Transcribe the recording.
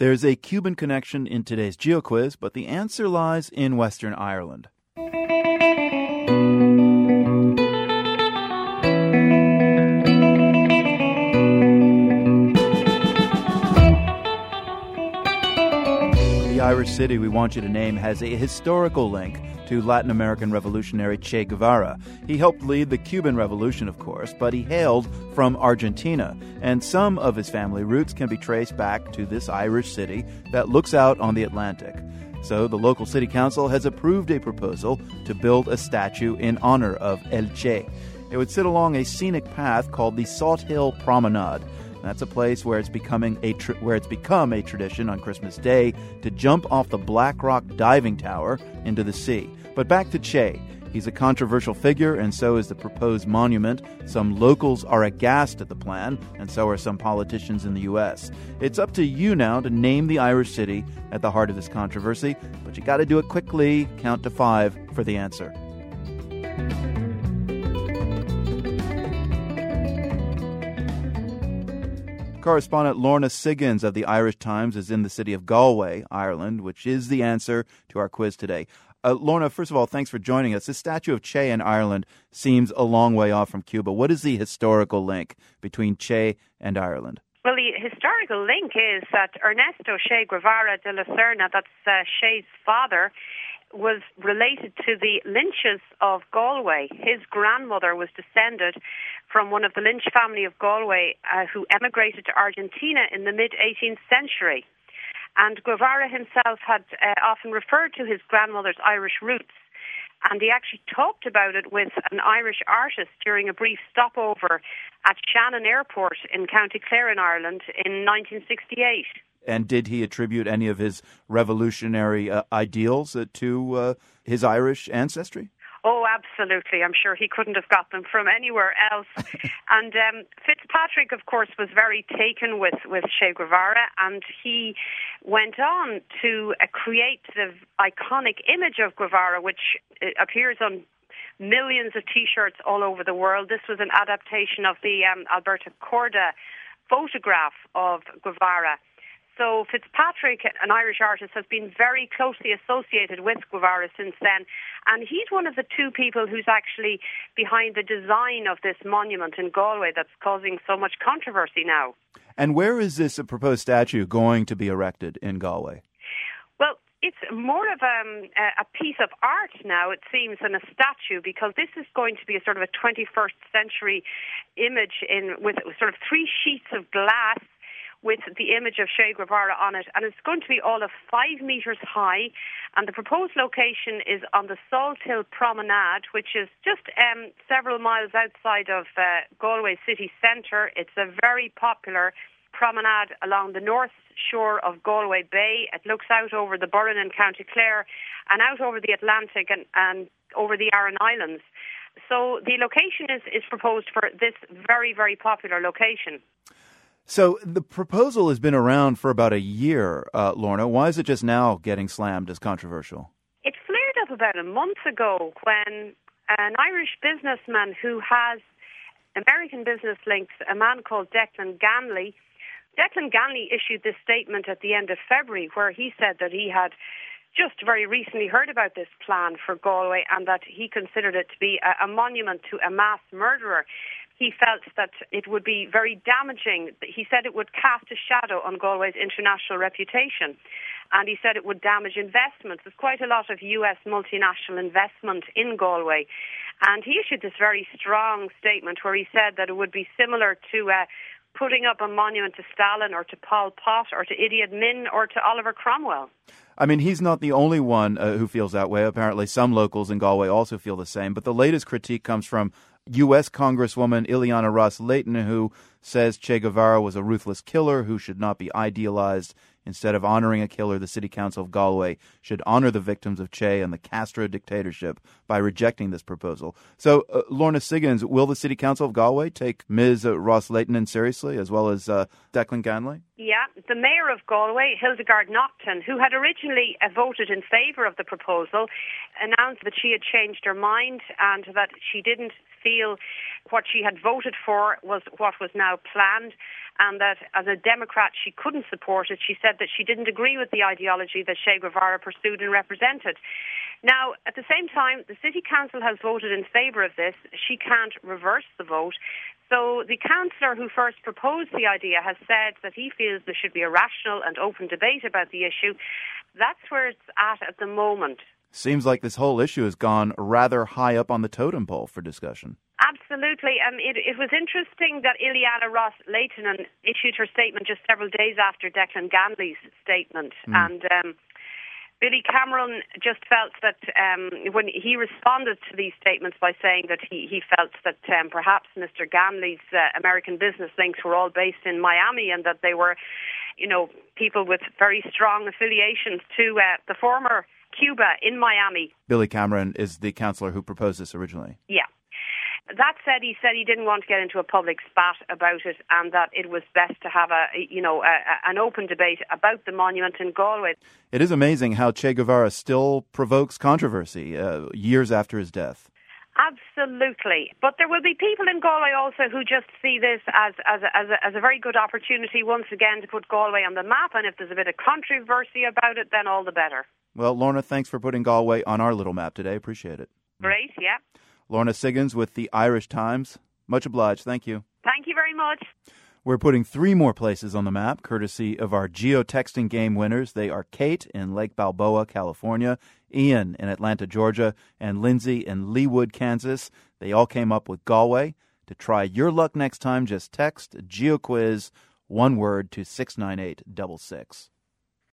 There's a Cuban connection in today's GeoQuiz, but the answer lies in Western Ireland. Irish city we want you to name has a historical link to Latin American revolutionary Che Guevara. He helped lead the Cuban Revolution, of course, but he hailed from Argentina, and some of his family roots can be traced back to this Irish city that looks out on the Atlantic. So the local city council has approved a proposal to build a statue in honor of El Che. It would sit along a scenic path called the Salthill Promenade. That's a place where it's becoming a tr- where it's become a tradition on Christmas Day to jump off the Blackrock diving tower into the sea. But back to Che. He's a controversial figure, and so is the proposed monument. Some locals are aghast at the plan, and so are some politicians in the U.S. It's up to you now to name the Irish city at the heart of this controversy, but you got to do it quickly. Count to five for the answer. Correspondent Lorna Siggins of the Irish Times is in the city of Galway, Ireland, which is the answer to our quiz today. Uh, Lorna, first of all, thanks for joining us. The statue of Che in Ireland seems a long way off from Cuba. What is the historical link between Che and Ireland? Well, the historical link is that Ernesto Che Guevara de la Serna, that's uh, Che's father, was related to the Lynches of Galway. His grandmother was descended from one of the Lynch family of Galway uh, who emigrated to Argentina in the mid 18th century. And Guevara himself had uh, often referred to his grandmother's Irish roots. And he actually talked about it with an Irish artist during a brief stopover at Shannon Airport in County Clare in Ireland in 1968. And did he attribute any of his revolutionary uh, ideals uh, to uh, his Irish ancestry? Oh, absolutely. I'm sure he couldn't have got them from anywhere else. and um, Fitzpatrick, of course, was very taken with, with Che Guevara, and he went on to uh, create the iconic image of Guevara, which uh, appears on millions of T-shirts all over the world. This was an adaptation of the um, Alberto Korda photograph of Guevara. So Fitzpatrick, an Irish artist, has been very closely associated with Guevara since then, and he's one of the two people who's actually behind the design of this monument in Galway that's causing so much controversy now. And where is this proposed statue going to be erected in Galway? Well, it's more of um, a piece of art now, it seems, than a statue, because this is going to be a sort of a 21st century image in with sort of three sheets of glass with the image of Che Guevara on it, and it's going to be all of five metres high. And the proposed location is on the Salthill Promenade, which is just um, several miles outside of uh, Galway city centre. It's a very popular promenade along the north shore of Galway Bay. It looks out over the Burren and County Clare and out over the Atlantic and, and over the Aran Islands. So the location is, is proposed for this very, very popular location. So the proposal has been around for about a year, uh, Lorna. Why is it just now getting slammed as controversial? It flared up about a month ago when an Irish businessman who has American business links, a man called Declan Ganley, Declan Ganley issued this statement at the end of February where he said that he had just very recently heard about this plan for Galway and that he considered it to be a, a monument to a mass murderer he felt that it would be very damaging. He said it would cast a shadow on Galway's international reputation. And he said it would damage investments. There's quite a lot of US multinational investment in Galway. And he issued this very strong statement where he said that it would be similar to uh, putting up a monument to Stalin or to Pol Pot or to Idi Amin or to Oliver Cromwell. I mean, he's not the only one uh, who feels that way. Apparently, some locals in Galway also feel the same. But the latest critique comes from U.S. Congresswoman Ileana Ros-Lehtinen, who says Che Guevara was a ruthless killer who should not be idealized. Instead of honoring a killer, the City Council of Galway should honor the victims of Che and the Castro dictatorship by rejecting this proposal. So, uh, Lorna Siggins, will the City Council of Galway take Ms. Uh, Ros-Lehtinen seriously, as well as uh, Declan Ganley? Yeah, the Mayor of Galway, Hildegarde Naughton, who had originally uh, voted in favour of the proposal, announced that she had changed her mind and that she didn't feel what she had voted for was what was now planned. and that as a Democrat she couldn't support it. She said that she didn't agree with the ideology that Che Guevara pursued and represented. Now, at the same time, the City Council has voted in favour of this. She can't reverse the vote. So the councillor who first proposed the idea has said that he feels there should be a rational and open debate about the issue. That's where it's at at the moment. Seems like this whole issue has gone rather high up on the totem pole for discussion. Absolutely. Um, it, it, was interesting that Ileana Ross Leighton issued her statement just several days after Declan Ganley's statement. Mm. And um, Billy Cameron just felt that um, when he responded to these statements by saying that he, he felt that um, perhaps Mr. Ganley's uh, American business links were all based in Miami and that they were, you know, people with very strong affiliations to uh, the former Cuba in Miami. Billy Cameron is the counselor who proposed this originally. Yeah. That said, he said he didn't want to get into a public spat about it, and that it was best to have a, you know, a, an open debate about the monument in Galway. It is amazing how Che Guevara still provokes controversy uh, years after his death. Absolutely. But there will be people in Galway also who just see this as, as, a, as, a, as a very good opportunity once again to put Galway on the map. And if there's a bit of controversy about it, then all the better. Well, Lorna, thanks for putting Galway on our little map today. Appreciate it. Great, yeah. Lorna Siggins with the Irish Times. Much obliged. Thank you. Thank you very much. We're putting three more places on the map, courtesy of our geotexting game winners. They are Kate in Lake Balboa, California, Ian in Atlanta, Georgia, and Lindsay in Leawood, Kansas. They all came up with Galway. To try your luck next time, just text GeoQuiz, one word, to 69866.